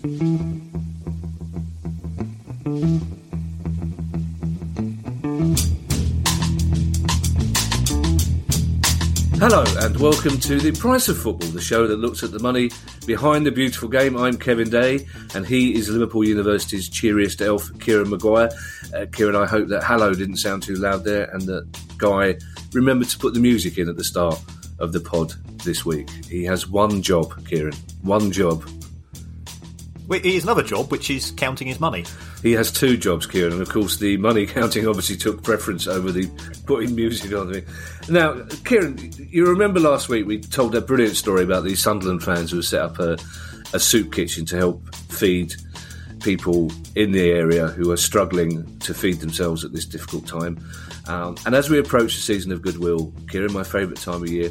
Hello and welcome to the Price of Football, the show that looks at the money behind the beautiful game. I'm Kevin Day, and he is Liverpool University's cheeriest elf, Kieran Maguire. Uh, Kieran, I hope that hello didn't sound too loud there, and that Guy remembered to put the music in at the start of the pod this week. He has one job, Kieran, one job. He has another job, which is counting his money. He has two jobs, Kieran, and of course the money counting obviously took preference over the putting music on me. Now, Kieran, you remember last week we told that brilliant story about these Sunderland fans who set up a, a soup kitchen to help feed people in the area who are struggling to feed themselves at this difficult time. Um, and as we approach the season of goodwill, Kieran, my favourite time of year,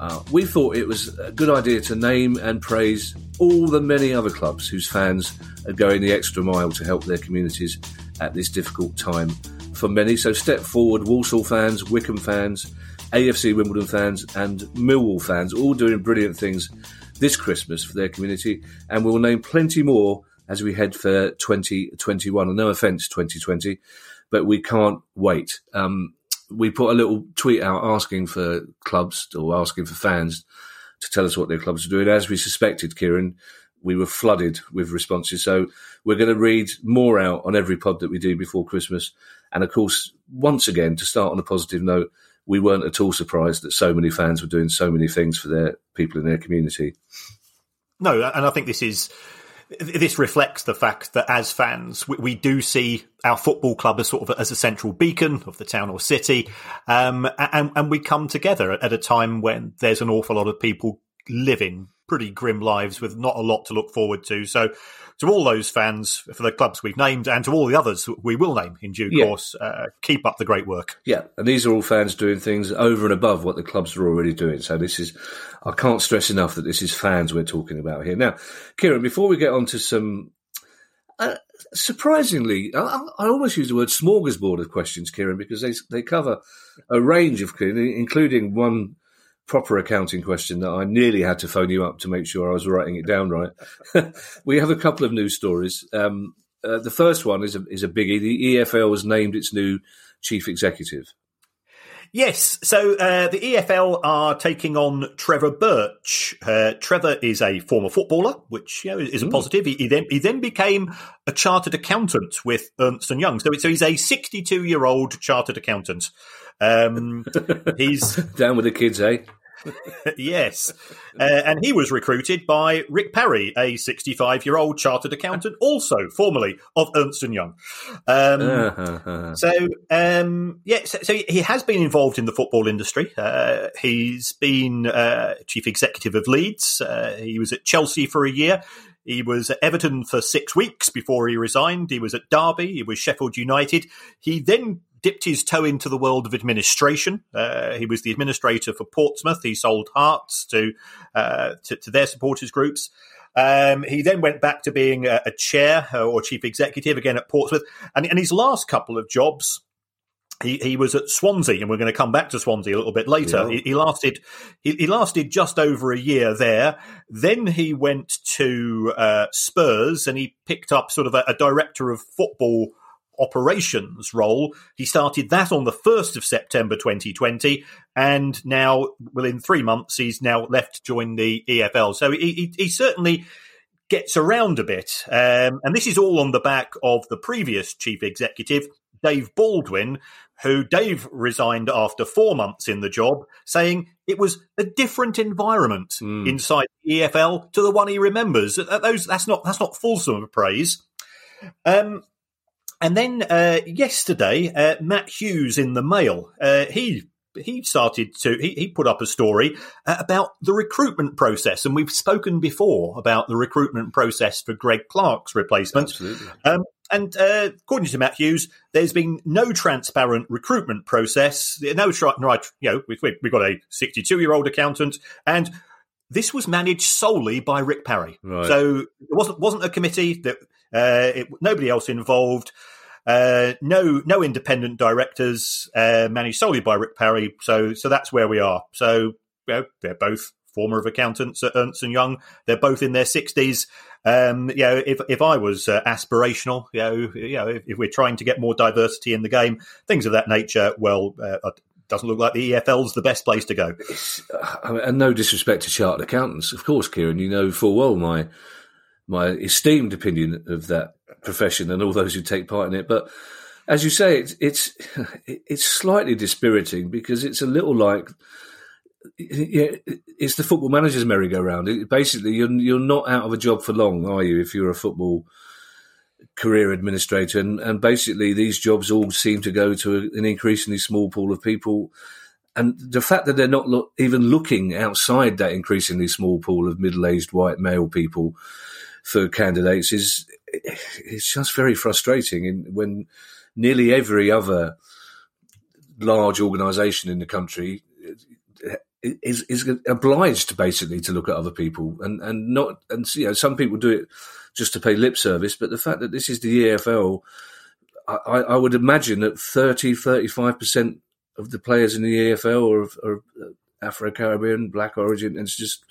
uh, we thought it was a good idea to name and praise all the many other clubs whose fans are going the extra mile to help their communities at this difficult time for many. So step forward, Walsall fans, Wycombe fans, AFC Wimbledon fans, and Millwall fans, all doing brilliant things this Christmas for their community. And we'll name plenty more as we head for 2021. And no offence, 2020, but we can't wait. Um, we put a little tweet out asking for clubs or asking for fans to tell us what their clubs are doing. As we suspected, Kieran, we were flooded with responses. So we're going to read more out on every pod that we do before Christmas. And of course, once again, to start on a positive note, we weren't at all surprised that so many fans were doing so many things for their people in their community. No, and I think this is this reflects the fact that as fans, we, we, do see our football club as sort of as a central beacon of the town or city, um, and, and we come together at a time when there's an awful lot of people living pretty grim lives with not a lot to look forward to. So, to all those fans for the clubs we've named and to all the others we will name in due yeah. course, uh, keep up the great work. Yeah, and these are all fans doing things over and above what the clubs are already doing. So this is, I can't stress enough that this is fans we're talking about here. Now, Kieran, before we get on to some uh, surprisingly, I, I, almost use the word smorgasbord of questions, Kieran, because they they cover a range of, including one proper accounting question that I nearly had to phone you up to make sure I was writing it down right. we have a couple of news stories. Um, uh, the first one is a, is a biggie. The EFL has named its new chief executive. Yes, so uh, the EFL are taking on Trevor Birch. Uh, Trevor is a former footballer, which you know, is a hmm. positive. He, he, then he then became a chartered accountant with Ernst and Young. So, so he's a 62 year old chartered accountant. Um, he's down with the kids, eh? yes. Uh, and he was recruited by Rick Parry, a 65 year old chartered accountant, also formerly of Ernst and Young. Um, so, um, yeah, so, so, he has been involved in the football industry. Uh, he's been uh, chief executive of Leeds. Uh, he was at Chelsea for a year. He was at Everton for six weeks before he resigned. He was at Derby. He was Sheffield United. He then dipped his toe into the world of administration. Uh, he was the administrator for Portsmouth. He sold Hearts to uh, to, to, their supporters groups. Um, he then went back to being a, a, chair uh, or chief executive again at Portsmouth, and, and his last couple of jobs. He, he was at Swansea, and we're going to come back to Swansea a little bit later. Yeah. He, he, lasted he, he, lasted just over a year there. Then he went to uh, Spurs, and he picked up sort of a, a director of football operations role. He started that on the 1st of September 2020, and now within three months, he's now left to join the EFL. So he, he, he certainly gets around a bit. Um, and this is all on the back of the previous chief executive, Dave Baldwin, who Dave resigned after four months in the job, saying it was a different environment mm. inside the EFL to the one he remembers. Those, that's not that's not fulsome praise. Um, and then uh, yesterday, uh, Matt Hughes in the Mail, uh, he he started to he, he put up a story uh, about the recruitment process, and we've spoken before about the recruitment process for Greg Clarke's replacement. Absolutely. Um, and uh, according to Matt Hughes, there's been no transparent recruitment process. No, right, you know, we've, we've got a 62 year old accountant, and this was managed solely by Rick Parry. Right. So it wasn't wasn't a committee that uh, it, nobody else involved. Uh, no, no independent directors uh, managed solely by Rick Parry. So, so that's where we are. So, you know, they're both former of accountants at Ernst and Young. They're both in their sixties. Um, you know, if if I was uh, aspirational, you know, you know, if, if, we're trying to get more diversity in the game, things of that nature, well, uh, doesn't look like the EFL's the best place to go. I mean, and no disrespect to chartered accountants, of course, Kieran. You know full well my my esteemed opinion of that profession and all those who take part in it. But as you say, it's it's it's slightly dispiriting because it's a little like it's the football manager's merry-go-round. It, basically, you're you're not out of a job for long, are you? If you're a football career administrator, and, and basically these jobs all seem to go to an increasingly small pool of people. And the fact that they're not lo- even looking outside that increasingly small pool of middle-aged white male people for candidates is it's just very frustrating. When nearly every other large organisation in the country eh, eh, is is obliged basically to look at other people and and not and you know some people do it just to pay lip service but the fact that this is the EFL I, I would imagine that 30 35 percent of the players in the EFL are, are Afro Caribbean black origin and it's just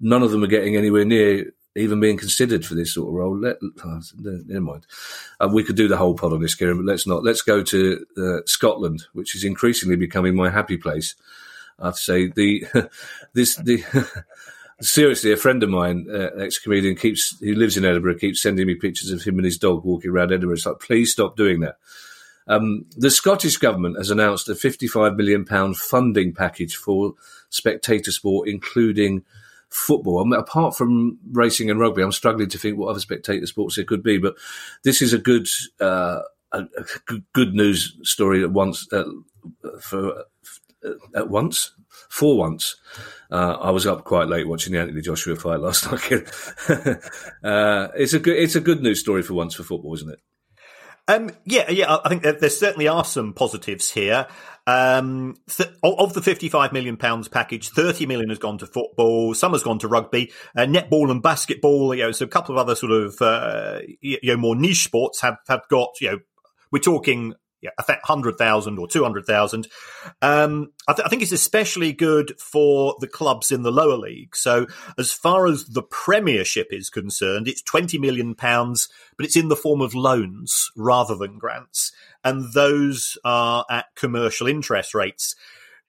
none of them are getting anywhere near even being considered for this sort of role. Let, oh, never mind. Uh, we could do the whole pod on this, Kieran, but let's not. Let's go to uh, Scotland, which is increasingly becoming my happy place. I have to say the this the seriously a friend of mine, uh, ex comedian, keeps who lives in Edinburgh, keeps sending me pictures of him and his dog walking around Edinburgh. It's like, please stop doing that. Um, the Scottish government has announced a 55 million pound funding package for spectator sport, including football. I mean, apart from racing and rugby, I'm struggling to think what other spectator sports there could be. But this is a good, uh, a, a good news story at once uh, for uh, at once for once. Uh, I was up quite late watching the Anthony Joshua fight last night. uh, it's a good, it's a good news story for once for football, isn't it? Um, yeah, yeah. I think there certainly are some positives here. Um, th- of the 55 million pounds package, 30 million has gone to football, some has gone to rugby, uh, netball and basketball. You know, so a couple of other sort of uh, you know more niche sports have have got you know we're talking yeah, 100,000 or 200,000. Um, I, th- I, think it's especially good for the clubs in the lower league. So, as far as the Premiership is concerned, it's 20 million pounds, but it's in the form of loans rather than grants. And those are at commercial interest rates.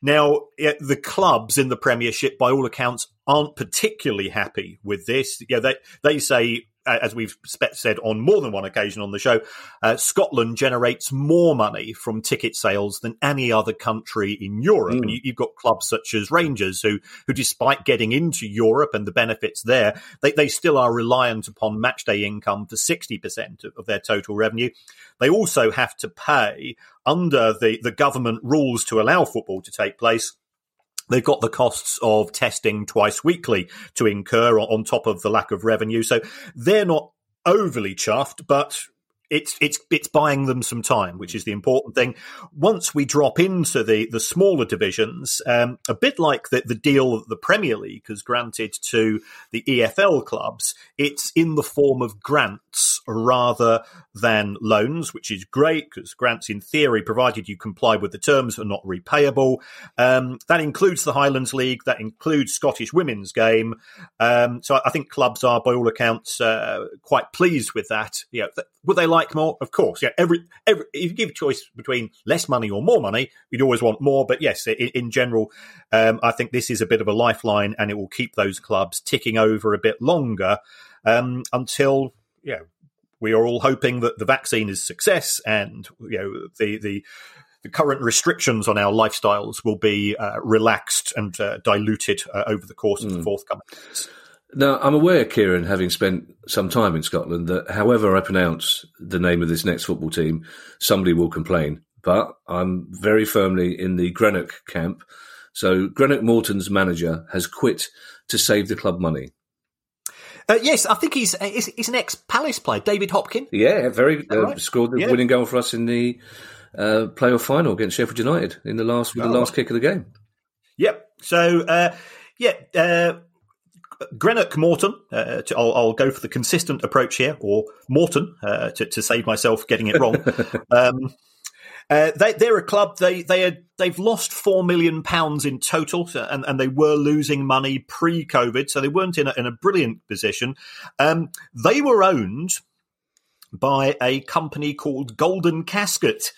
Now, the clubs in the Premiership, by all accounts, aren't particularly happy with this. Yeah, they they say as we've said on more than one occasion on the show, uh, Scotland generates more money from ticket sales than any other country in Europe. Mm. And you, have got clubs such as Rangers who, who despite getting into Europe and the benefits there, they, they still are reliant upon matchday income for 60% of, of their total revenue. They also have to pay under the, the government rules to allow football to take place They've got the costs of testing twice weekly to incur on top of the lack of revenue. So they're not overly chuffed, but it's it's it's buying them some time, which is the important thing. Once we drop into the the smaller divisions, um, a bit like the, the deal that the Premier League has granted to the EFL clubs, it's in the form of grants rather than loans, which is great because grants, in theory, provided you comply with the terms, are not repayable. Um, that includes the Highlands League, that includes Scottish Women's Game. Um, so I think clubs are, by all accounts, uh, quite pleased with that. You know, would they like more? Of course. Yeah. Every, every, if you give a choice between less money or more money, you'd always want more. But yes, in, in general, um, I think this is a bit of a lifeline and it will keep those clubs ticking over a bit longer um, until, you know, we are all hoping that the vaccine is success and, you know, the, the, the current restrictions on our lifestyles will be uh, relaxed and uh, diluted uh, over the course of mm. the forthcoming. Now, I'm aware, Kieran, having spent some time in Scotland, that however I pronounce the name of this next football team, somebody will complain. But I'm very firmly in the Greenock camp. So Greenock Morton's manager has quit to save the club money. Uh, yes, I think he's, he's, he's an ex Palace player, David Hopkin. Yeah, very uh, right? scored the yeah. winning goal for us in the uh, playoff final against Sheffield United in the last with oh. the last kick of the game. Yep. So uh, yeah, uh, Greenock Morton. Uh, to, I'll, I'll, go for the consistent approach here, or Morton, uh, to, to, save myself getting it wrong. um, Uh, they, are a club. They they are, they've lost four million pounds in total, and, and they were losing money pre-COVID, so they weren't in a, in a brilliant position. Um, they were owned by a company called Golden Casket,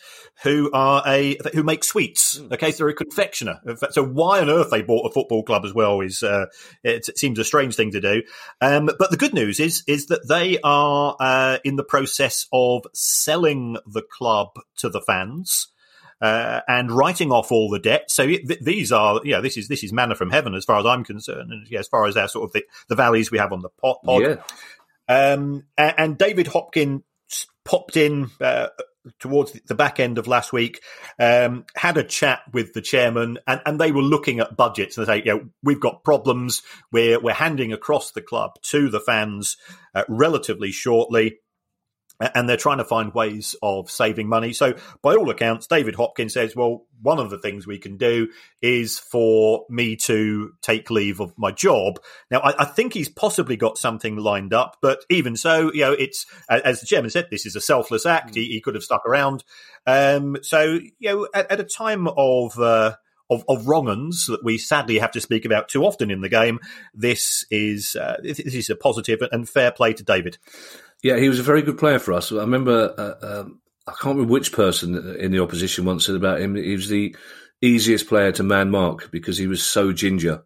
who are a who make sweets. Hmm. Okay, so they're a confectioner. So why on earth they bought a football club as well is uh, it, it, seems a strange thing to do. Um, but the good news is is that they are uh, in the process of selling the club to the fans. Uh, and writing off all the debt. So th- these are, yeah, this is this is manna from heaven as far as I'm concerned, and yeah, as far as our sort of the, the valleys we have on the pot pod. Yeah. Um, and David Hopkin popped in uh, towards the back end of last week, um, had a chat with the chairman, and, and they were looking at budgets and they say, you know, we've got problems. We're we're handing across the club to the fans uh, relatively shortly and they're trying to find ways of saving money. So, by all accounts, David Hopkins says, "Well, one of the things we can do is for me to take leave of my job." Now, I, I think he's possibly got something lined up, but even so, you know, it's as the chairman said, this is a selfless act. He, he could have stuck around. Um, so, you know, at, at a time of uh, of, of wrong uns that we sadly have to speak about too often in the game, this is uh, this is a positive and fair play to David. Yeah, he was a very good player for us. I remember, uh, um, I can't remember which person in the opposition once said about him. He was the easiest player to man mark because he was so ginger.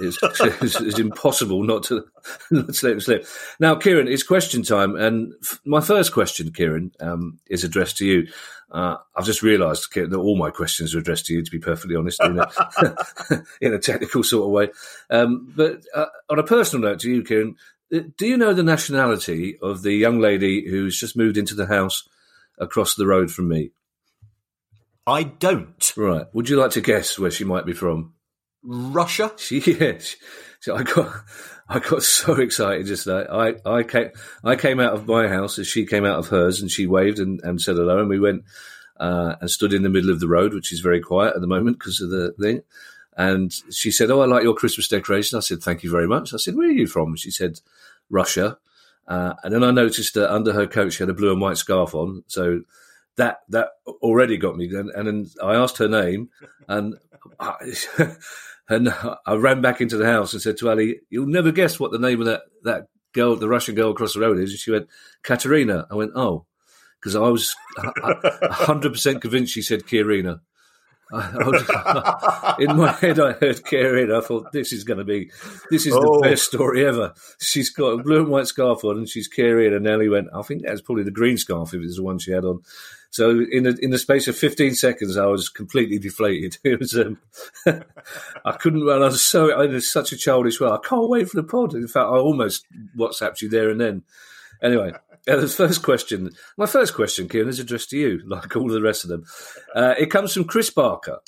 It's, it's, it's impossible not to, not slip. Now, Kieran, it's question time, and f- my first question, Kieran, um, is addressed to you. Uh, I've just realised that all my questions are addressed to you. To be perfectly honest, in a, in a technical sort of way. Um, but uh, on a personal note to you, Kieran, do you know the nationality of the young lady who's just moved into the house across the road from me? I don't. Right. Would you like to guess where she might be from? Russia. She, yes. I got, I got so excited just now. I, I came, I came out of my house as she came out of hers, and she waved and, and said hello, and we went uh, and stood in the middle of the road, which is very quiet at the moment because of the thing. And she said, "Oh, I like your Christmas decoration." I said, "Thank you very much." I said, "Where are you from?" She said, "Russia." Uh, and then I noticed that under her coat she had a blue and white scarf on, so that that already got me. And, and then I asked her name, and I, and I ran back into the house and said to Ali, "You'll never guess what the name of that that girl, the Russian girl across the road is." And she went, "Katerina." I went, "Oh," because I was hundred percent convinced she said Kirina. I, in my head, I heard Carrie, and I thought this is going to be, this is oh. the best story ever. She's got a blue and white scarf on, and she's Karen. And Nellie went, I think that's probably the green scarf if it's the one she had on. So in the in the space of 15 seconds, I was completely deflated. It was, um, I couldn't. I was so I was such a childish way. I can't wait for the pod. In fact, I almost WhatsApped you there and then. Anyway, uh, the first question, my first question, Kieran, is addressed to you, like all the rest of them. Uh, it comes from Chris Barker.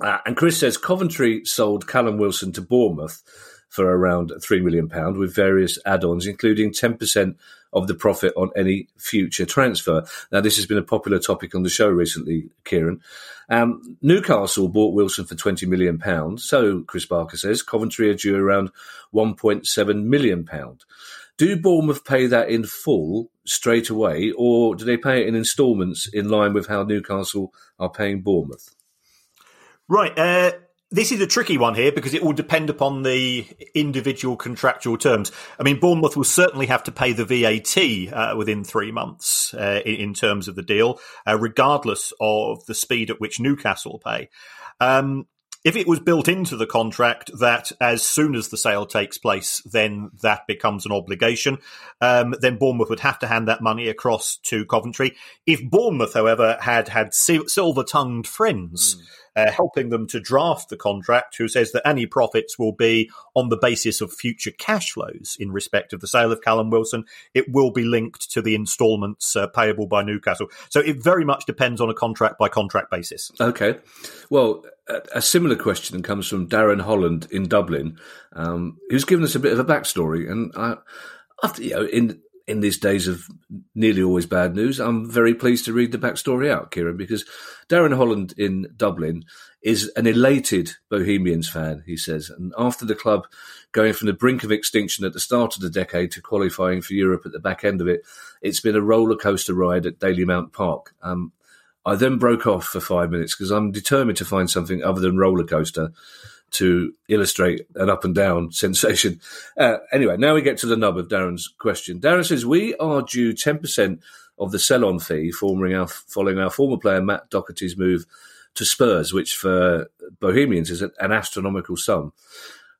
Uh, and Chris says Coventry sold Callum Wilson to Bournemouth for around £3 million with various add ons, including 10% of the profit on any future transfer. Now, this has been a popular topic on the show recently, Kieran. Um, Newcastle bought Wilson for £20 million. So, Chris Barker says, Coventry are due around £1.7 million. Do Bournemouth pay that in full straight away, or do they pay it in instalments in line with how Newcastle are paying Bournemouth? Right. Uh, this is a tricky one here because it will depend upon the individual contractual terms. I mean, Bournemouth will certainly have to pay the VAT uh, within three months uh, in, in, terms of the deal, uh, regardless of the speed at which Newcastle pay. Um, if it was built into the contract that as soon as the sale takes place, then that becomes an obligation, um, then Bournemouth would have to hand that money across to Coventry. If Bournemouth, however, had had silver tongued friends, mm uh, helping them to draft the contract, who says that any profits will be on the basis of future cash flows in respect of the sale of Callum Wilson. It will be linked to the instalments uh, payable by Newcastle. So it very much depends on a contract by contract basis. Okay. Well, a similar question comes from Darren Holland in Dublin, um, who's given us a bit of a backstory. And I, after you know, in in these days of nearly always bad news, I'm very pleased to read the backstory out, Kieran, because Darren Holland in Dublin is an elated Bohemians fan, he says. And after the club going from the brink of extinction at the start of the decade to qualifying for Europe at the back end of it, it's been a roller coaster ride at Dalymount Park. Um, I then broke off for five minutes because I'm determined to find something other than roller coaster to illustrate an up and down sensation. Uh, anyway, now we get to the nub of Darren's question. Darren says, We are due 10% of the sell on fee following our, following our former player Matt Doherty's move to Spurs, which for Bohemians is an astronomical sum.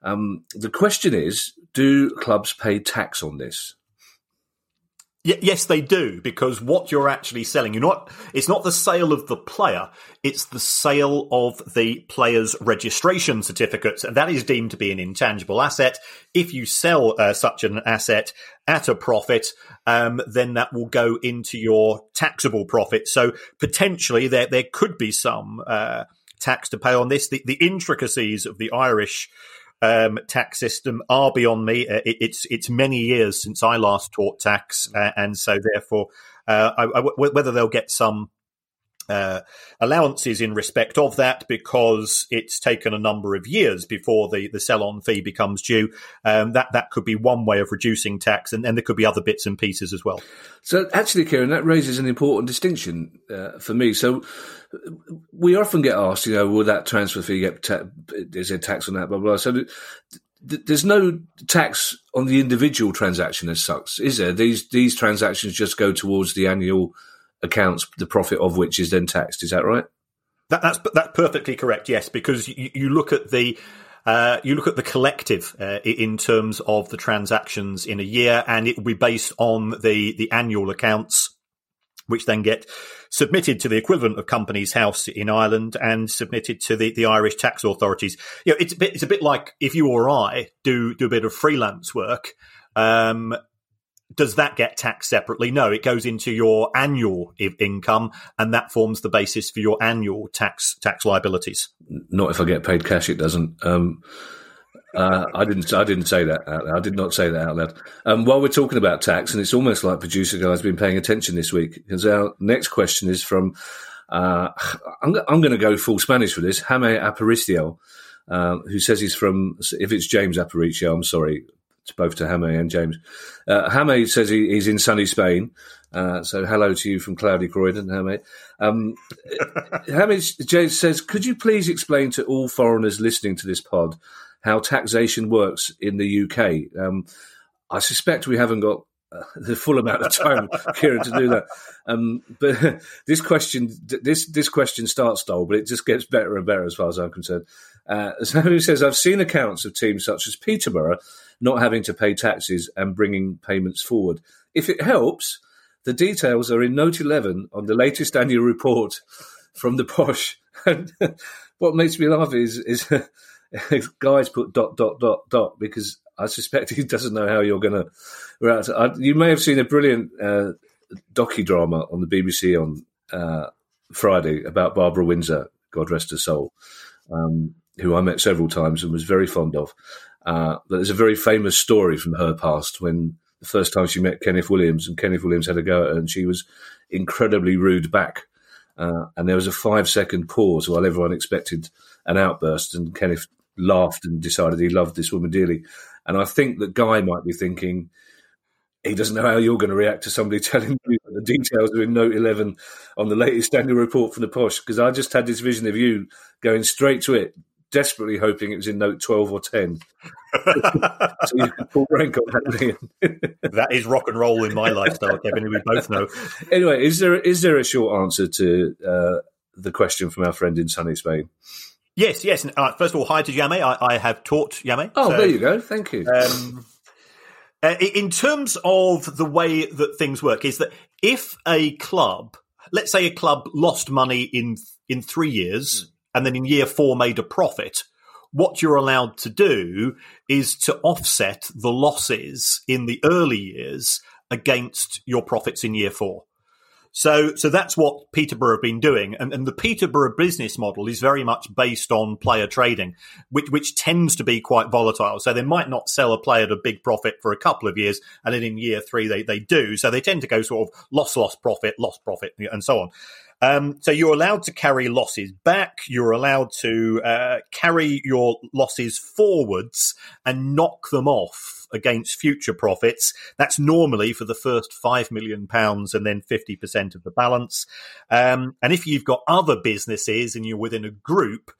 Um, the question is do clubs pay tax on this? Yes, they do, because what you're actually selling, you're not, it's not the sale of the player, it's the sale of the player's registration certificates. And that is deemed to be an intangible asset. If you sell uh, such an asset at a profit, um, then that will go into your taxable profit. So potentially there, there could be some, uh, tax to pay on this. The, the intricacies of the Irish um, tax system are beyond me. Uh, it, it's it's many years since I last taught tax, uh, and so therefore, uh, I, I, whether they'll get some uh, allowances in respect of that because it's taken a number of years before the, the sell on fee becomes due. Um, that that could be one way of reducing tax, and then there could be other bits and pieces as well. So, actually, Kieran, that raises an important distinction uh, for me. So, we often get asked, you know, will that transfer fee get ta- is there tax on that? Blah blah. So. Th- there's no tax on the individual transaction as such, is there? These these transactions just go towards the annual accounts, the profit of which is then taxed. Is that right? That, that's that's perfectly correct. Yes, because you, you look at the uh, you look at the collective uh, in terms of the transactions in a year, and it will be based on the the annual accounts, which then get submitted to the equivalent of Companies House in Ireland and submitted to the, the Irish tax authorities. You know, it's a bit it's a bit like if you or I do do a bit of freelance work. Um, does that get taxed separately? No, it goes into your annual income, and that forms the basis for your annual tax tax liabilities. Not if I get paid cash, it doesn't. Um, uh, I didn't. I didn't say that. Out loud. I did not say that out loud. Um, while we're talking about tax, and it's almost like producer guy's been paying attention this week because our next question is from. Uh, I'm, I'm going to go full Spanish for this. Jaime Aparicio, uh, who says he's from. If it's James Aparicio, I'm sorry to both to Hame and James. Uh, says he, he's in sunny Spain. Uh, so hello to you from cloudy Croydon, Hame. Um, James says, could you please explain to all foreigners listening to this pod how taxation works in the UK? Um, I suspect we haven't got uh, the full amount of time, Kieran, to do that. Um, but this question, this this question starts dull, but it just gets better and better as far as I'm concerned. Uh, somebody says, I've seen accounts of teams such as Peterborough not having to pay taxes and bringing payments forward. If it helps, the details are in note 11 on the latest annual report from the posh. And what makes me laugh is, is guys put dot, dot, dot, dot, because I suspect he doesn't know how you're going to. react. You may have seen a brilliant uh, docudrama on the BBC on uh, Friday about Barbara Windsor, God rest her soul, um, who I met several times and was very fond of. Uh, there's a very famous story from her past when the first time she met Kenneth Williams and Kenneth Williams had a go at her and she was incredibly rude back. Uh, and there was a five second pause while everyone expected an outburst and Kenneth laughed and decided he loved this woman dearly. And I think that Guy might be thinking, he doesn't know how you're going to react to somebody telling you the details are in note 11 on the latest annual report from the posh because i just had this vision of you going straight to it desperately hoping it was in note 12 or 10. so you can pull rank on that. that is rock and roll in my lifestyle, Kevin, we both know. Anyway, is there is there a short answer to uh, the question from our friend in sunny Spain? Yes, yes. Uh, first of all, hi to Yame. I, I have taught Yame. Oh, so, there you go. Thank you. Um, uh, in terms of the way that things work, is that if a club, let's say a club lost money in in three years, and then in year four made a profit, what you're allowed to do is to offset the losses in the early years against your profits in year four. So, so that's what Peterborough have been doing. And, and the Peterborough business model is very much based on player trading, which, which tends to be quite volatile. So they might not sell a player at a big profit for a couple of years. And then in year three, they, they do. So they tend to go sort of loss, loss, profit, loss, profit, and so on. Um, so you're allowed to carry losses back. You're allowed to uh, carry your losses forwards and knock them off against future profits. That's normally for the first five million pounds and then fifty percent of the balance. Um, and if you've got other businesses and you're within a group,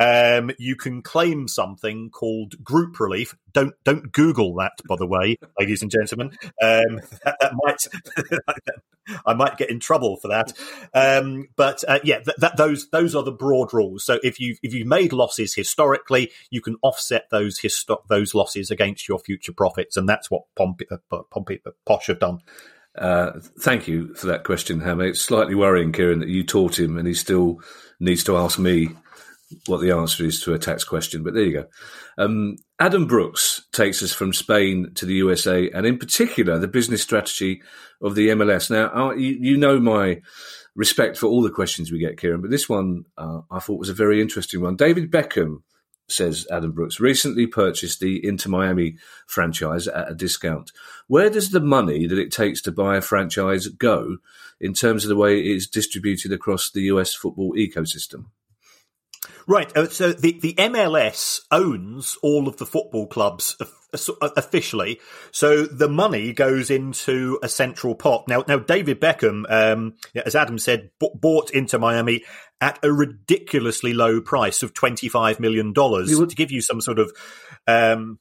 um, you can claim something called group relief. Don't don't Google that, by the way, ladies and gentlemen. Um, that, that, might I might get in trouble for that. Um, but uh, yeah, th- that, those those are the broad rules. So if you if you've made losses historically, you can offset those histo- those losses against your future profits, and that's what Pompey, uh, Pompey, uh, Posh have done. Uh, thank you for that question, Hammer. It's slightly worrying, Kieran, that you taught him and he still needs to ask me what the answer is to a tax question, but there you go. Um, Adam Brooks takes us from Spain to the USA, and in particular, the business strategy of the MLS. Now, you, you know my respect for all the questions we get, Kieran, but this one uh, I thought was a very interesting one. David Beckham, says Adam Brooks, recently purchased the Inter Miami franchise at a discount. Where does the money that it takes to buy a franchise go in terms of the way it is distributed across the US football ecosystem? Right. Uh, so the, the MLS owns all of the football clubs officially. So the money goes into a central pot. Now, now David Beckham, um, as Adam said, bought into Miami at a ridiculously low price of $25 million to give you some sort of, um,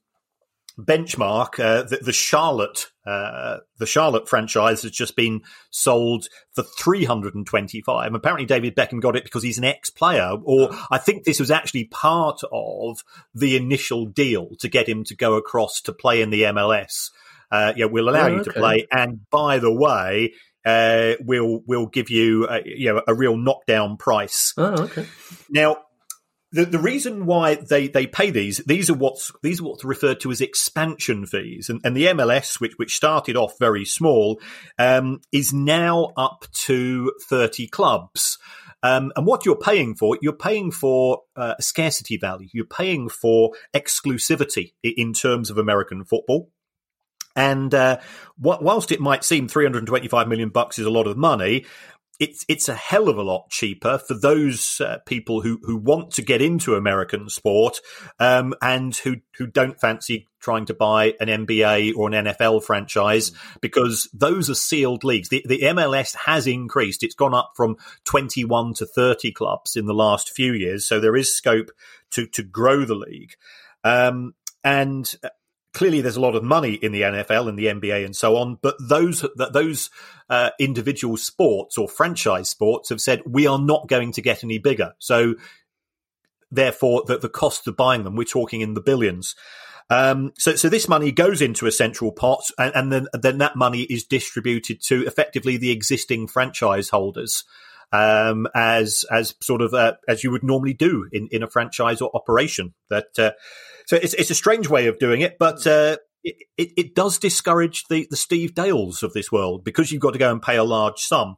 benchmark, uh, the, the, Charlotte, uh, the Charlotte franchise has just been sold for 325. Apparently David Beckham got it because he's an ex-player, or I think this was actually part of the initial deal to get him to go across to play in the MLS. Uh, yeah, we'll allow oh, you to play. And by the way, uh, we'll we'll give you a, you know a real knockdown price. Oh, okay. Now the, the reason why they, they pay these these are what's these are what's referred to as expansion fees. And, and the MLS which which started off very small um, is now up to 30 clubs. Um, and what you're paying for you're paying for uh, scarcity value. You're paying for exclusivity in terms of American football. And uh, whilst it might seem 325 million bucks is a lot of money, it's it's a hell of a lot cheaper for those uh, people who who want to get into American sport um, and who who don't fancy trying to buy an NBA or an NFL franchise mm. because those are sealed leagues. The, the MLS has increased; it's gone up from twenty one to thirty clubs in the last few years, so there is scope to to grow the league. Um, and uh, clearly there's a lot of money in the NFL and the NBA and so on, but those those uh, individual sports or franchise sports have said we are not going to get any bigger. So therefore, the, the cost of buying them, we're talking in the billions. Um, so, so this money goes into a central pot, and, and, then then that money is distributed to effectively the existing franchise holders, um, as as sort of uh, as you would normally do in, in a franchise or operation. That uh, so it's it's a strange way of doing it, but uh, it, it, it does discourage the the Steve Dales of this world because you've got to go and pay a large sum,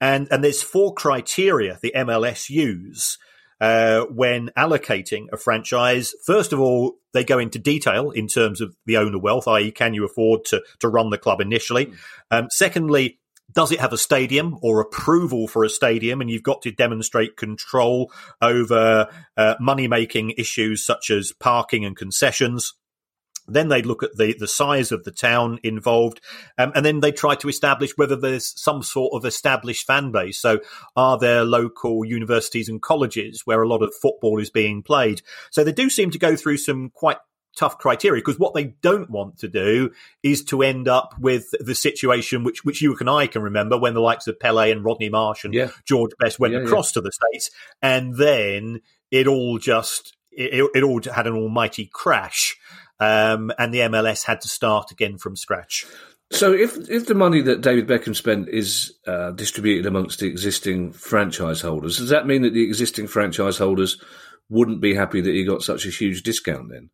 and and there's four criteria the MLS use. Uh, when allocating a franchise, first of all, they go into detail in terms of the owner wealth, i.e., can you afford to to run the club initially? Mm. Um, secondly, does it have a stadium or approval for a stadium? And you've got to demonstrate control over uh, money making issues such as parking and concessions. Then they'd look at the, the size of the town involved, um, and then they try to establish whether there's some sort of established fan base. So, are there local universities and colleges where a lot of football is being played? So, they do seem to go through some quite tough criteria because what they don't want to do is to end up with the situation which which you and I can remember when the likes of Pele and Rodney Marsh and yeah. George Best went yeah, across yeah. to the states and then it all just it, it all had an almighty crash um, and the MLS had to start again from scratch. So, if if the money that David Beckham spent is uh, distributed amongst the existing franchise holders, does that mean that the existing franchise holders wouldn't be happy that he got such a huge discount? Then,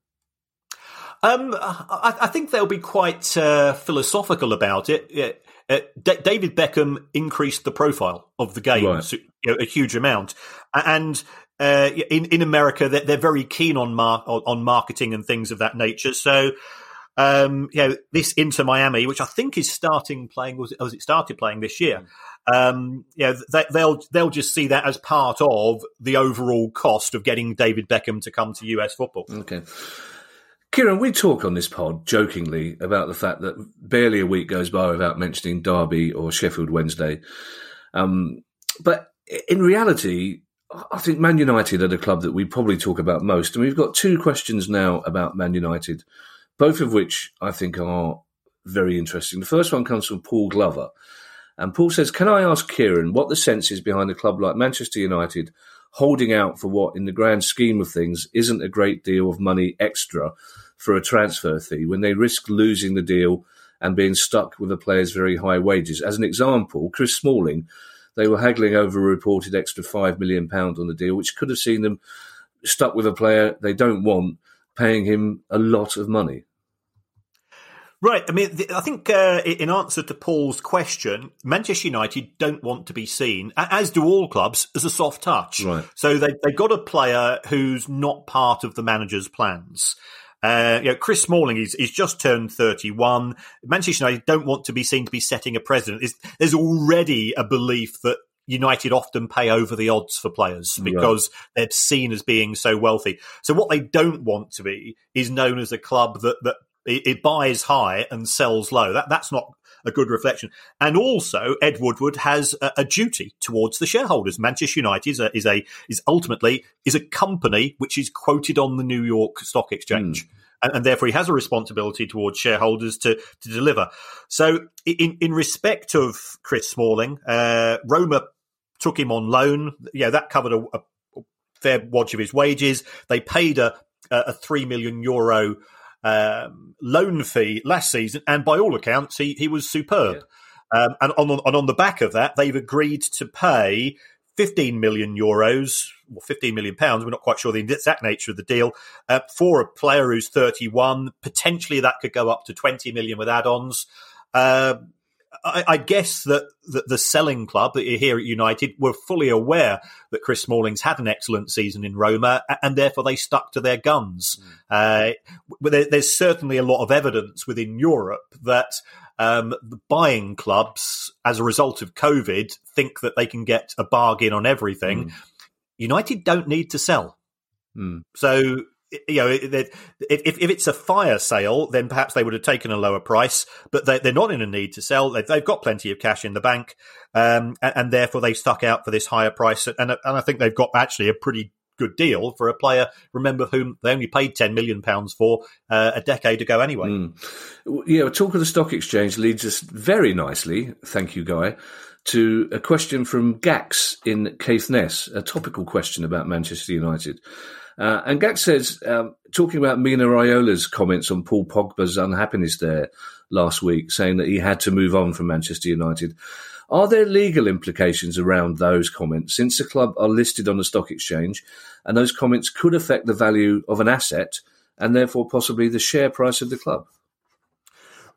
um, I, I, think they'll be quite uh, philosophical about it. Uh, D- David Beckham increased the profile of the game right. so, you know, a huge amount, and uh, in in America they're, they're very keen on mar- on marketing and things of that nature. So. Um, you know, this Inter Miami, which I think is starting playing, was it, was it started playing this year? Hmm. Um, yeah, they, they'll they'll just see that as part of the overall cost of getting David Beckham to come to US football. Okay. Kieran, we talk on this pod jokingly about the fact that barely a week goes by without mentioning Derby or Sheffield Wednesday. Um, but in reality, I think Man United are the club that we probably talk about most. And we've got two questions now about Man United, both of which I think are very interesting. The first one comes from Paul Glover. And Paul says, Can I ask Kieran what the sense is behind a club like Manchester United holding out for what, in the grand scheme of things, isn't a great deal of money extra for a transfer fee when they risk losing the deal and being stuck with a player's very high wages. As an example, Chris Smalling, they were haggling over a reported extra £5 million on the deal, which could have seen them stuck with a player they don't want, paying him a lot of money. Right. I mean, I think uh, in answer to Paul's question, Manchester United don't want to be seen, as do all clubs, as a soft touch. Right. So they, they've got a player who's not part of the manager's plans. Uh, you know, Chris Smalling is, is just turned 31. Manchester United don't want to be seen to be setting a precedent. There's, there's already a belief that United often pay over the odds for players because they're seen as being so wealthy. So what they don't want to be is known as a club that, that it, it buys high and sells low. That, that's not a good reflection. And also, Ed Woodward has a, a duty towards the shareholders. Manchester United is a, is a is ultimately is a company which is quoted on the New York Stock Exchange. Mm. And, and, therefore, he has a responsibility towards shareholders to to deliver. So, in in respect of Chris Smalling, uh, Roma took him on loan. Yeah, that covered a, a fair watch of his wages. They paid a a three million euro um, loan fee last season, and by all accounts, he he was superb. Yeah. Um, and on and on the back of that, they've agreed to pay 15 million euros or 15 million pounds. We're not quite sure the exact nature of the deal uh, for a player who's 31. Potentially, that could go up to 20 million with add-ons. Uh, I, I, guess that the, the, selling club that here at United were fully aware that Chris Smalling's had an excellent season in Roma, and therefore they stuck to their guns. Mm. Uh, there, there's certainly a lot of evidence within Europe that um, the buying clubs, as a result of COVID, think that they can get a bargain on everything. Mm. United don't need to sell. Mm. So you know, if, if it's a fire sale, then perhaps they would have taken a lower price, but they, are not in a need to sell. They've, they've got plenty of cash in the bank, um, and, and, therefore they stuck out for this higher price. And, and I think they've got actually a pretty good deal for a player. Remember whom they only paid ten million pounds for uh, a decade ago, anyway. Mm. Yeah, talk of the stock exchange leads us very nicely. Thank you, Guy. To a question from Gax in Caithness, a topical question about Manchester United. Uh, and Gax says, um, talking about Mino Raiola's comments on Paul Pogba's unhappiness there last week, saying that he had to move on from Manchester United. Are there legal implications around those comments since the club are listed on the stock exchange and those comments could affect the value of an asset and therefore possibly the share price of the club?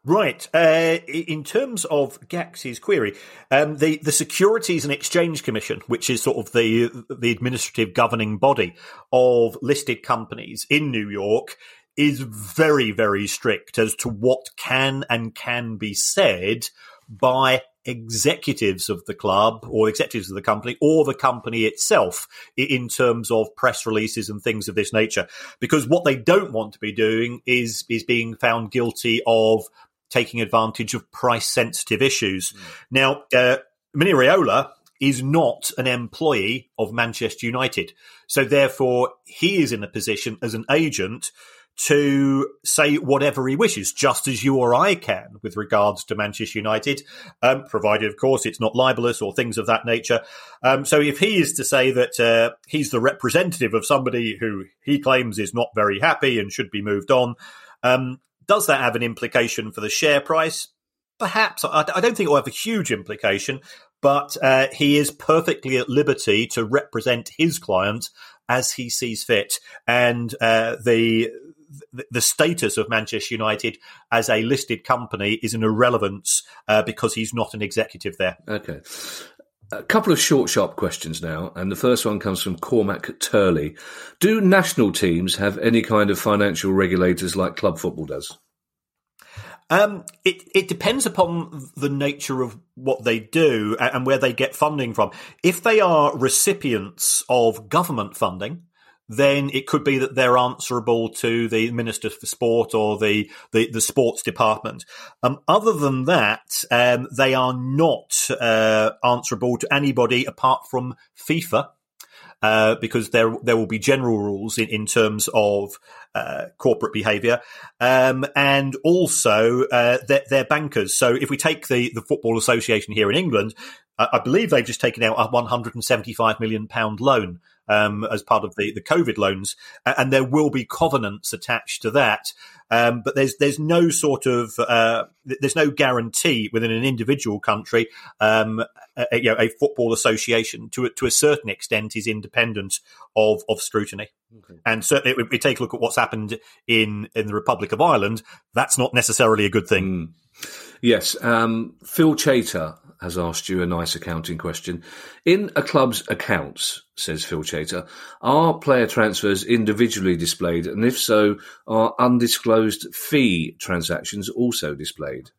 Right. Uh, in terms of Gax's query, um, the the Securities and Exchange Commission, which is sort of the the administrative governing body of listed companies in New York, is very very strict as to what can and can be said by executives of the club or executives of the company or the company itself in terms of press releases and things of this nature because what they don't want to be doing is is being found guilty of taking advantage of price sensitive issues. Mm. Now, uh, is not an employee of Manchester United. So therefore, he is in a position as an agent to say whatever he wishes, just as you or I can with regards to Manchester United, um, provided, of course, it's not libelous or things of that nature. Um, so if he is to say that uh, he's the representative of somebody who he claims is not very happy and should be moved on, um, does that have an implication for the share price? Perhaps. I, don't think it will have a huge implication, but uh, he is perfectly at liberty to represent his client as he sees fit. And uh, the the status of Manchester United as a listed company is an irrelevance uh, because he's not an executive there. Okay. A couple of short, sharp questions now, and the first one comes from Cormac Turley. Do national teams have any kind of financial regulators like club football does? Um, it it depends upon the nature of what they do and where they get funding from. If they are recipients of government funding, then it could be that they're answerable to the Minister for Sport or the, the, the sports department. Um, other than that, um, they are not uh, answerable to anybody apart from FIFA. Uh, because there there will be general rules in, in terms of uh, corporate behaviour, um, and also uh, their, bankers. So if we take the the Football Association here in England, I believe they've just taken out a 175 million pound loan um, as part of the, the COVID loans, and there will be covenants attached to that. Um, but there's there's no sort of uh, there's no guarantee within an individual country. Um, a, you know, a football association to to a certain extent is independent of of scrutiny, okay. and certainly if we take a look at what's happened in in the Republic of Ireland, that's not necessarily a good thing. Mm. Yes, um, Phil Chater has asked you a nice accounting question. In a club's accounts, says Phil Chater, are player transfers individually displayed? And if so, are undisclosed fee transactions also displayed?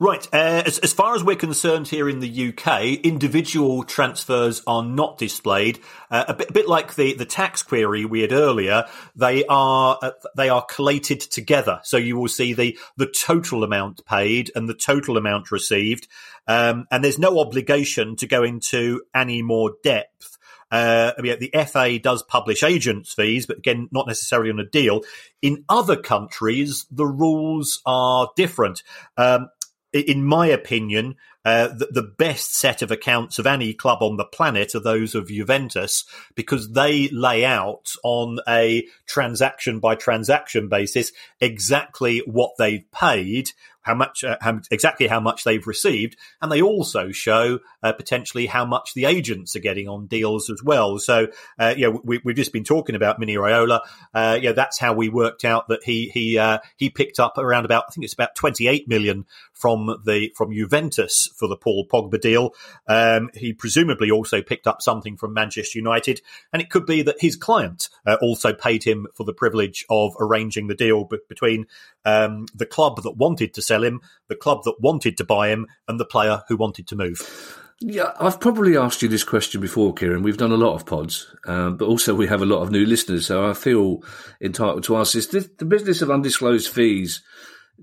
Right. Uh, as, as, far as we're concerned here in the UK, individual transfers are not displayed. Uh, a, bit, a, bit, like the, the tax query we had earlier, they are uh, they are collated together. So you will see the the total amount paid and the total amount received, um, and there's no obligation to go into any more depth. Uh, I mean, the FA does publish agents' fees, but again, not necessarily on a deal. In other countries, the rules are different. Um, in my opinion, uh, the, the, best set of accounts of any club on the planet are those of Juventus because they lay out on a transaction by transaction basis exactly what they've paid how much, uh, how, exactly how much they've received, and they also show uh, potentially how much the agents are getting on deals as well. So, uh, you know, we, have just been talking about Mino Raiola. Uh, you know, that's how we worked out that he he uh, he picked up around about I think it's about twenty eight million from the from Juventus for the Paul Pogba deal. Um, he presumably also picked up something from Manchester United, and it could be that his client uh, also paid him for the privilege of arranging the deal b- between um, the club that wanted to sell him, the club that wanted to buy him, and the player who wanted to move. Yeah, I've probably asked you this question before, Kieran. We've done a lot of pods, um, but also we have a lot of new listeners, so I feel entitled to ask this. The business of undisclosed fees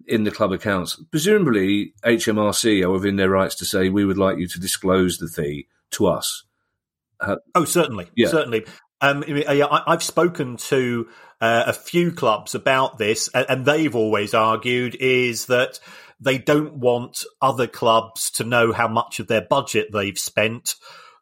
in the club accounts, presumably HMRC are within their rights to say we would like you to disclose the fee to us. Uh, oh, certainly, yeah. certainly. Um, I've spoken to uh, a few clubs about this, and they've always argued is that they don't want other clubs to know how much of their budget they've spent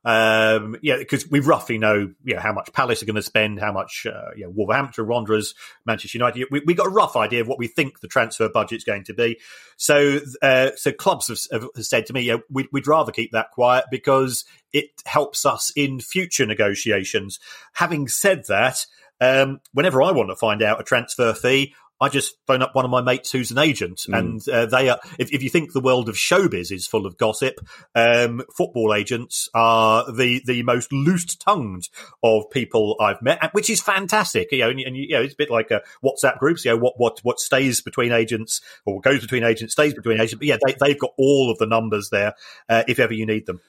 um, yeah, because we roughly know, you know, how much Palace are going to spend, how much, uh, you know, Wolverhampton, Wanderers, Manchester United. We, we got a rough idea of what we think the transfer budget is going to be. So, uh, so clubs have, have, said to me, yeah, we'd, we'd rather keep that quiet because it helps us in future negotiations. Having said that, um, whenever I want to find out a transfer fee, I just phone up one of my mates who's an agent, mm. and uh, they are. If, if, you think the world of showbiz is full of gossip, um, football agents are the the most loose tongued of people I've met, which is fantastic. You know, and, and you know, it's a bit like a WhatsApp groups. You know, what what what stays between agents or goes between agents stays between agents. But yeah, they, they've got all of the numbers there uh, if ever you need them.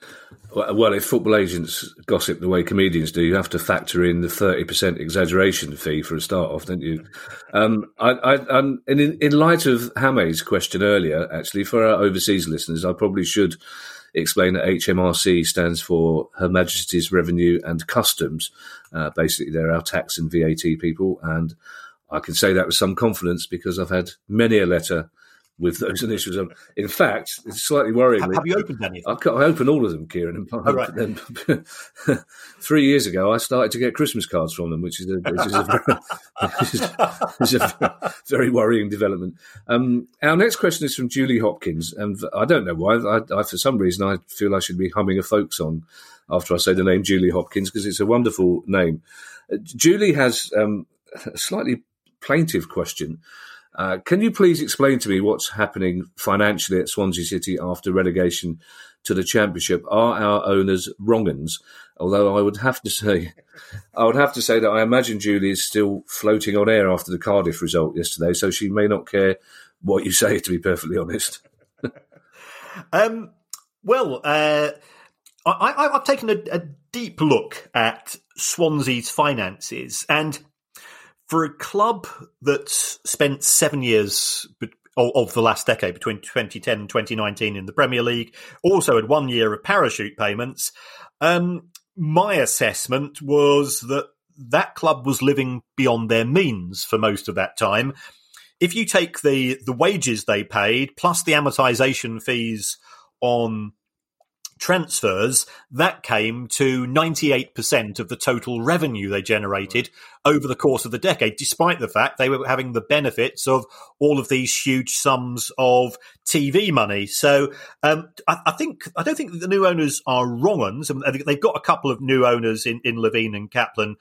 Well, if football agents gossip the way comedians do, you have to factor in the thirty percent exaggeration fee for a start off, don't you? Um, I, I, um, in, in light of Hame's question earlier, actually, for our overseas listeners, I probably should explain that HMRC stands for Her Majesty's Revenue and Customs. Uh, basically, they're our tax and VAT people, and I can say that with some confidence because I've had many a letter with those initials. In fact, it's slightly worrying. Have, have you opened any? I, I opened all of them, Kieran. And oh, right. three years ago, I started to get Christmas cards from them, which is a, which is a, very, which is, which is a very worrying development. Um, our next question is from Julie Hopkins, and I don't know why. I, I, for some reason, I feel I should be humming a folk song after I say the name Julie Hopkins because it's a wonderful name. Uh, Julie has um, a slightly plaintive question. Uh, can you please explain to me what's happening financially at Swansea City after relegation to the Championship? Are our owners wrong'uns? Although I would have to say, I would have to say that I imagine Julie is still floating on air after the Cardiff result yesterday, so she may not care what you say. To be perfectly honest. um, well, uh, I, have taken a, a deep look at Swansea's finances, and for a club that's spent seven years of the last decade between 2010 and 2019 in the Premier League, also had one year of parachute payments. Um, my assessment was that that club was living beyond their means for most of that time. If you take the the wages they paid plus the amortization fees on transfers, that came to 98% of the total revenue they generated over the course of the decade, despite the fact they were having the benefits of all of these huge sums of TV money. So um, I, I, think I don't think the new owners are wrong ones. They've got a couple of new owners in, in Levien and Kaplan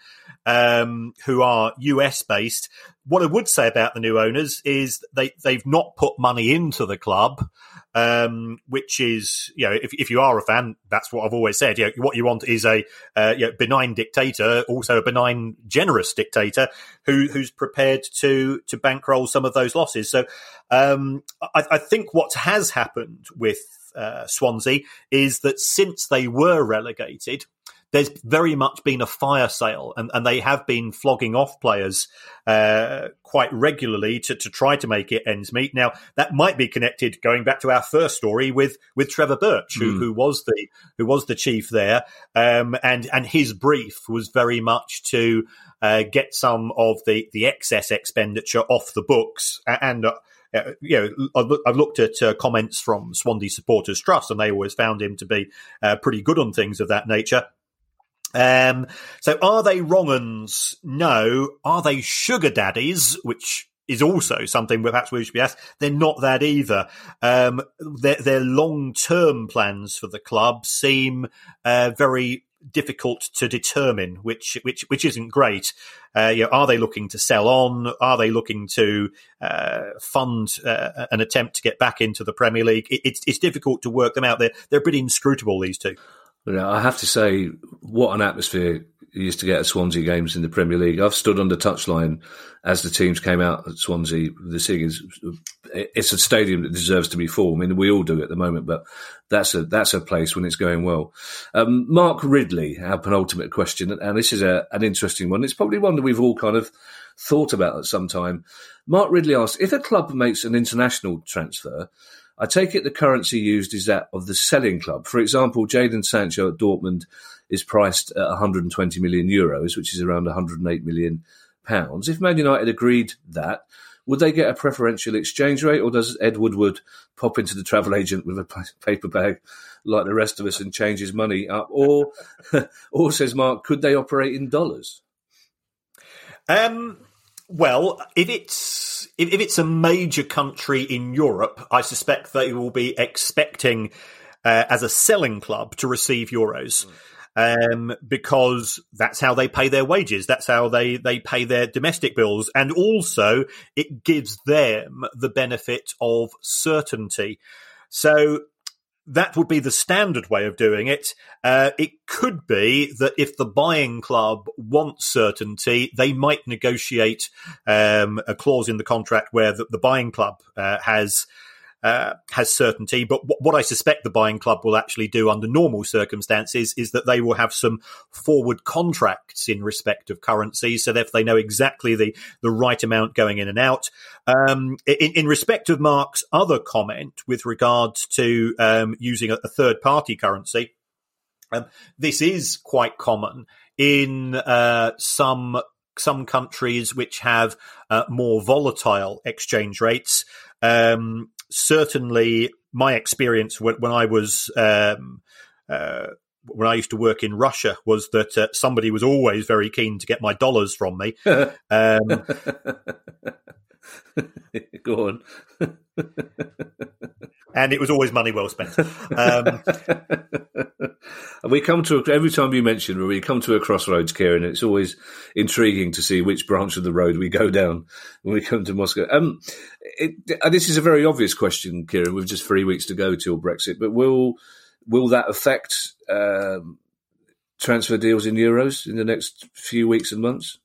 um, who are US based. What I would say about the new owners is they they've not put money into the club um, which is, you know, if, if you are a fan, that's what I've always said. You know, what you want is a uh, you know, benign dictator, also a benign, generous dictator who who's prepared to to bankroll some of those losses. So um, I, I think what has happened with uh, Swansea is that since they were relegated, there's very much been a fire sale, and, and they have been flogging off players uh, quite regularly to, to try to make it ends meet. Now that might be connected, going back to our first story with with Trevor Birch, who, mm. who was the who was the chief there, um, and and his brief was very much to uh, get some of the the excess expenditure off the books and. Uh, uh, you know, I've looked at uh, comments from Swansea Supporters Trust, and they always found him to be uh, pretty good on things of that nature. Um, so are they wrong uns? No. Are they sugar daddies? Which is also something perhaps we should be asked. They're not that either. Um, their, their long term plans for the club seem uh, very difficult to determine, which which which isn't great. Uh, you know, are they looking to sell on? Are they looking to uh, fund uh, an attempt to get back into the Premier League? It, it's it's difficult to work them out. They're they're pretty inscrutable these two. I have to say, what an atmosphere you used to get at Swansea games in the Premier League. I've stood on the touchline as the teams came out at Swansea. The is, it's a stadium that deserves to be full. I mean, we all do at the moment, but that's a that's a place when it's going well. Um, Mark Ridley, our penultimate question, and this is a, an interesting one. It's probably one that we've all kind of thought about at some time. Mark Ridley asks if a club makes an international transfer I take it the currency used is that of the selling club. For example, Jadon Sancho at Dortmund is priced at 120 million euros, which is around 108 million pounds. If Man United agreed that, would they get a preferential exchange rate, or does Ed Woodward pop into the travel agent with a paper bag like the rest of us and change his money up? Or, or says Mark, could they operate in dollars? Um, well, if it's if, if, it's a major country in Europe, I suspect they will be expecting uh, as a selling club to receive euros. Um, because that's how they pay their wages. That's how they, they pay their domestic bills. And also it gives them the benefit of certainty. So that would be the standard way of doing it. Uh, it could be that if the buying club wants certainty, they might negotiate um, a clause in the contract where the, the buying club uh, has uh, has certainty. But w- what I suspect the buying club will actually do under normal circumstances is that they will have some forward contracts in respect of currency, so if they know exactly the the right amount going in and out. Um, in, in, respect of Mark's other comment with regards to um, using a, a, third party currency, um, this is quite common in uh, some some countries which have uh, more volatile exchange rates. Um, certainly my experience when, when I was um, uh, when I used to work in Russia was that uh, somebody was always very keen to get my dollars from me. um, Go on. and it was always money well spent. Um, we come to every time you mention we come to a crossroads, Kieran. It's always intriguing to see which branch of the road we go down when we come to Moscow. Um, it, uh, this is a very obvious question, Kieran. We've just three weeks to go till Brexit, but will will that affect um, transfer deals in euros in the next few weeks and months?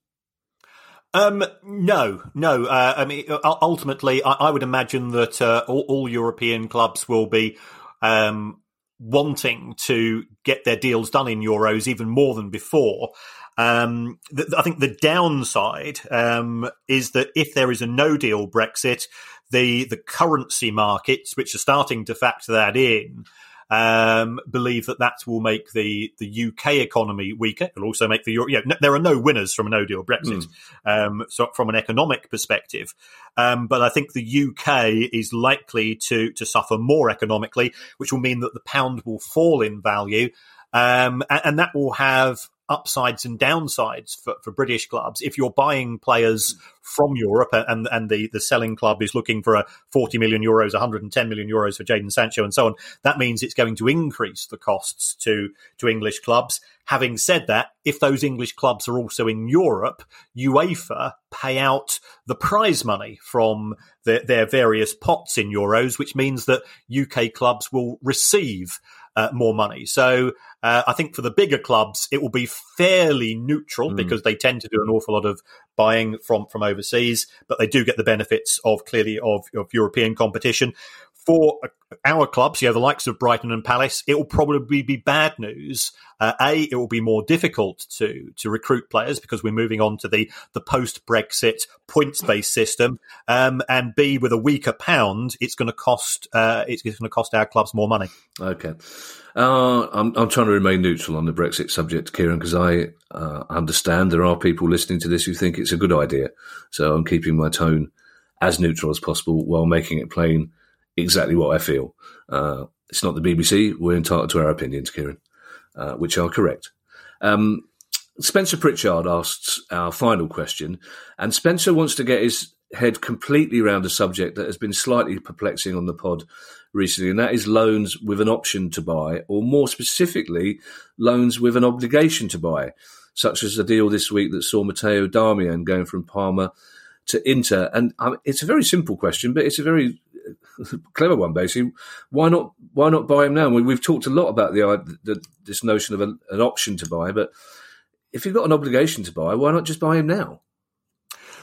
Um, no, no. Uh, I mean, ultimately, I, I would imagine that uh, all, all, European clubs will be um, wanting to get their deals done in euros even more than before. Um, th- I think the downside um, is that if there is a no deal Brexit, the the currency markets, which are starting to factor that in, um, believe that that will make the, the UK economy weaker. It'll also make the Euro. Yeah, there are no winners from a No Deal Brexit. Mm. Um, so from an economic perspective, um, but I think the UK is likely to to suffer more economically, which will mean that the pound will fall in value. Um, and, and, that will have upsides and downsides for, for British clubs. If you're buying players from Europe and, and the, the selling club is looking for a 40 million euros, 110 million euros for Jadon Sancho and so on, that means it's going to increase the costs to, to English clubs. Having said that, if those English clubs are also in Europe, UEFA pay out the prize money from the, their various pots in euros, which means that UK clubs will receive uh, more money. So uh, I think for the bigger clubs, it will be fairly neutral mm. because they tend to do an awful lot of buying from from overseas, but they do get the benefits of clearly of, of European competition. For our clubs, you know, the likes of Brighton and Palace, it will probably be bad news. Uh, a, it will be more difficult to to recruit players because we're moving on to the the post Brexit points based system. Um, and B, with a weaker pound, it's going to cost uh, it's, going to cost our clubs more money. Okay, uh, I'm I'm trying to remain neutral on the Brexit subject, Kieran, because I uh, understand there are people listening to this who think it's a good idea. So I'm keeping my tone as neutral as possible while making it plain exactly what I feel. Uh, it's not the BBC. We're entitled to our opinions, Kieran, uh, which are correct. Um, Spencer Pritchard asks our final question, and Spencer wants to get his head completely around a subject that has been slightly perplexing on the pod recently, and that is loans with an option to buy, or more specifically, loans with an obligation to buy, such as the deal this week that saw Matteo Darmian going from Parma to Inter. And um, it's a very simple question, but it's a very clever one, basically. Why not? Why not buy him now? We, have talked a lot about the, the this notion of an, an option to buy, but if you've got an obligation to buy, why not just buy him now?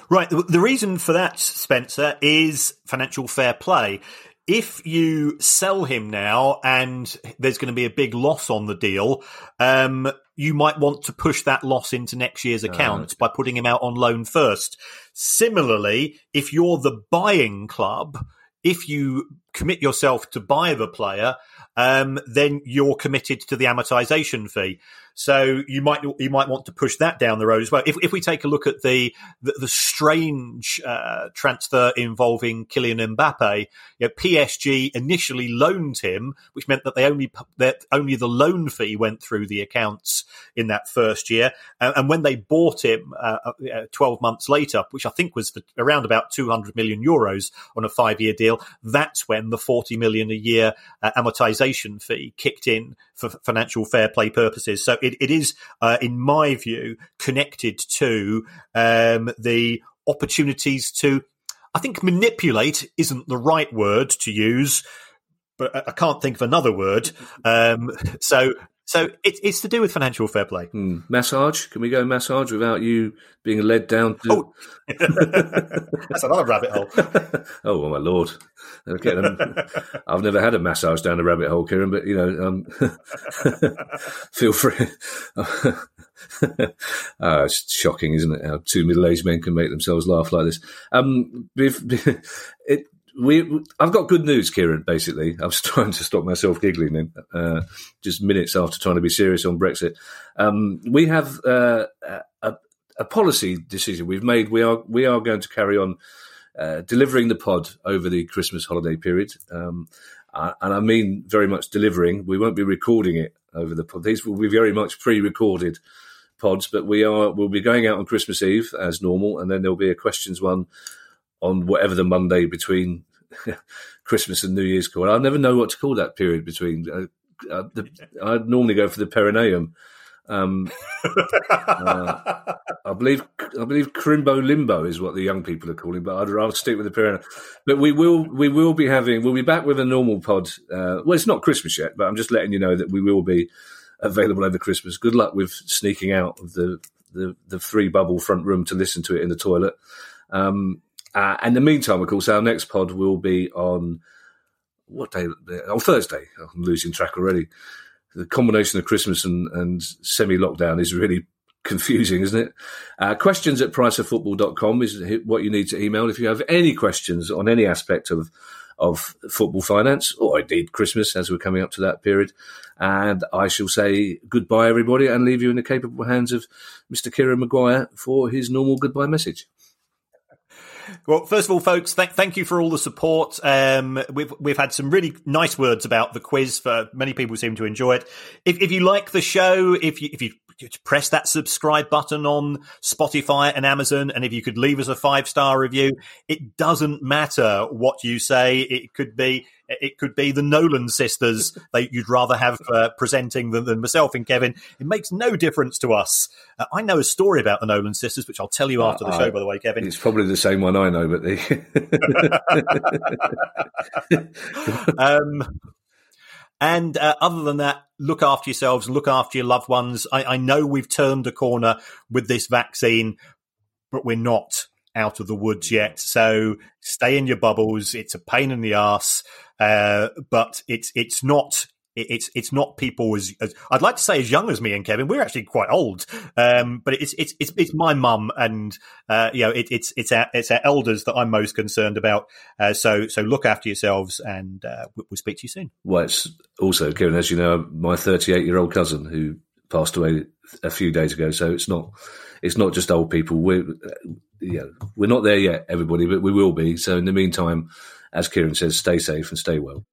Right. The reason for that, Spencer, is financial fair play. If you sell him now and there's going to be a big loss on the deal, um, you might want to push that loss into next year's account uh, by putting him out on loan first. Similarly, if you're the buying club, if you commit yourself to buy the player, um, then you're committed to the amortization fee. So you might you might want to push that down the road as well. If, if we take a look at the the, the strange uh, transfer involving Kylian Mbappe, you know, PSG initially loaned him, which meant that they only that only the loan fee went through the accounts in that first year, and, and when they bought him uh, uh, twelve months later, which I think was around about two hundred million euros on a five year deal, that's when the forty million a year uh, amortization fee kicked in for financial fair play purposes. So it, it is, uh, in my view, connected to um, the opportunities to, I think manipulate isn't the right word to use, but I can't think of another word. Um, so so it, it's to do with financial fair play. Hmm. Massage? Can we go massage without you being led down to? Oh. That's another rabbit hole. oh, well, my lord! Okay, I've never had a massage down the rabbit hole, Kieran, but you know, um, feel free. oh, it's shocking, isn't it? How two middle-aged men can make themselves laugh like this. Um, it, we I've got good news, Kieran. Basically, I was trying to stop myself giggling then, uh, just minutes after trying to be serious on Brexit. Um, we have uh, a, a, policy decision we've made. We are we are going to carry on uh, delivering the pod over the Christmas holiday period, um, and I mean very much delivering. We won't be recording it over the pod. These will be very much pre-recorded pods, but we are we'll be going out on Christmas Eve as normal, and then there'll be a questions one on whatever the Monday between Christmas and New Year's call. I never know what to call that period between. Uh, uh, the, I'd normally go for the perineum. Um, uh, I believe I believe crimbo limbo is what the young people are calling, but I'd rather stick with the perineum. But we will we will be having we'll be back with a normal pod. Uh, well, it's not Christmas yet, but I'm just letting you know that we will be available over Christmas. Good luck with sneaking out of the the, the three bubble front room to listen to it in the toilet. Um, uh, in the meantime, of course, our next pod will be on what day? Oh, Thursday. I'm losing track already. The combination of Christmas and, and semi lockdown is really confusing, isn't it? Uh, questions at priceoffootball.com is what you need to email if you have any questions on any aspect of of football finance, or indeed Christmas, as we're coming up to that period. And I shall say goodbye, everybody, and leave you in the capable hands of Mr. Kieran Maguire for his normal goodbye message. Well, first of all, folks, th- thank you for all the support. Um, we've we've had some really nice words about the quiz. For many people seem to enjoy it. If, if you like the show, if you if you press that subscribe button on Spotify and Amazon. And if you could leave us a five star review, it doesn't matter what you say. It could be, it could be the Nolan sisters that you'd rather have uh, presenting than, than, myself and Kevin. It makes no difference to us. Uh, I know a story about the Nolan sisters, which I'll tell you after the uh, show, by the way, Kevin. It's probably the same one I know, but the. um, and uh, other than that, look after yourselves look after your loved ones. I, I know we've turned a corner with this vaccine, but we're not out of the woods yet. So stay in your bubbles. It's a pain in the ass, uh, but it's it's not it's it's not people as, as, I'd like to say as young as me and Kevin. We're actually quite old, um, but it's it's it's, it's my mum and uh, you know it, it's it's our it's our elders that I'm most concerned about. Uh, so so look after yourselves, and uh, we'll speak to you soon. Well, it's also Kevin, as you know, my 38 year old cousin who passed away a few days ago. So it's not it's not just old people. We're you know, we're not there yet, everybody, but we will be. So in the meantime, as Kieran says, stay safe and stay well.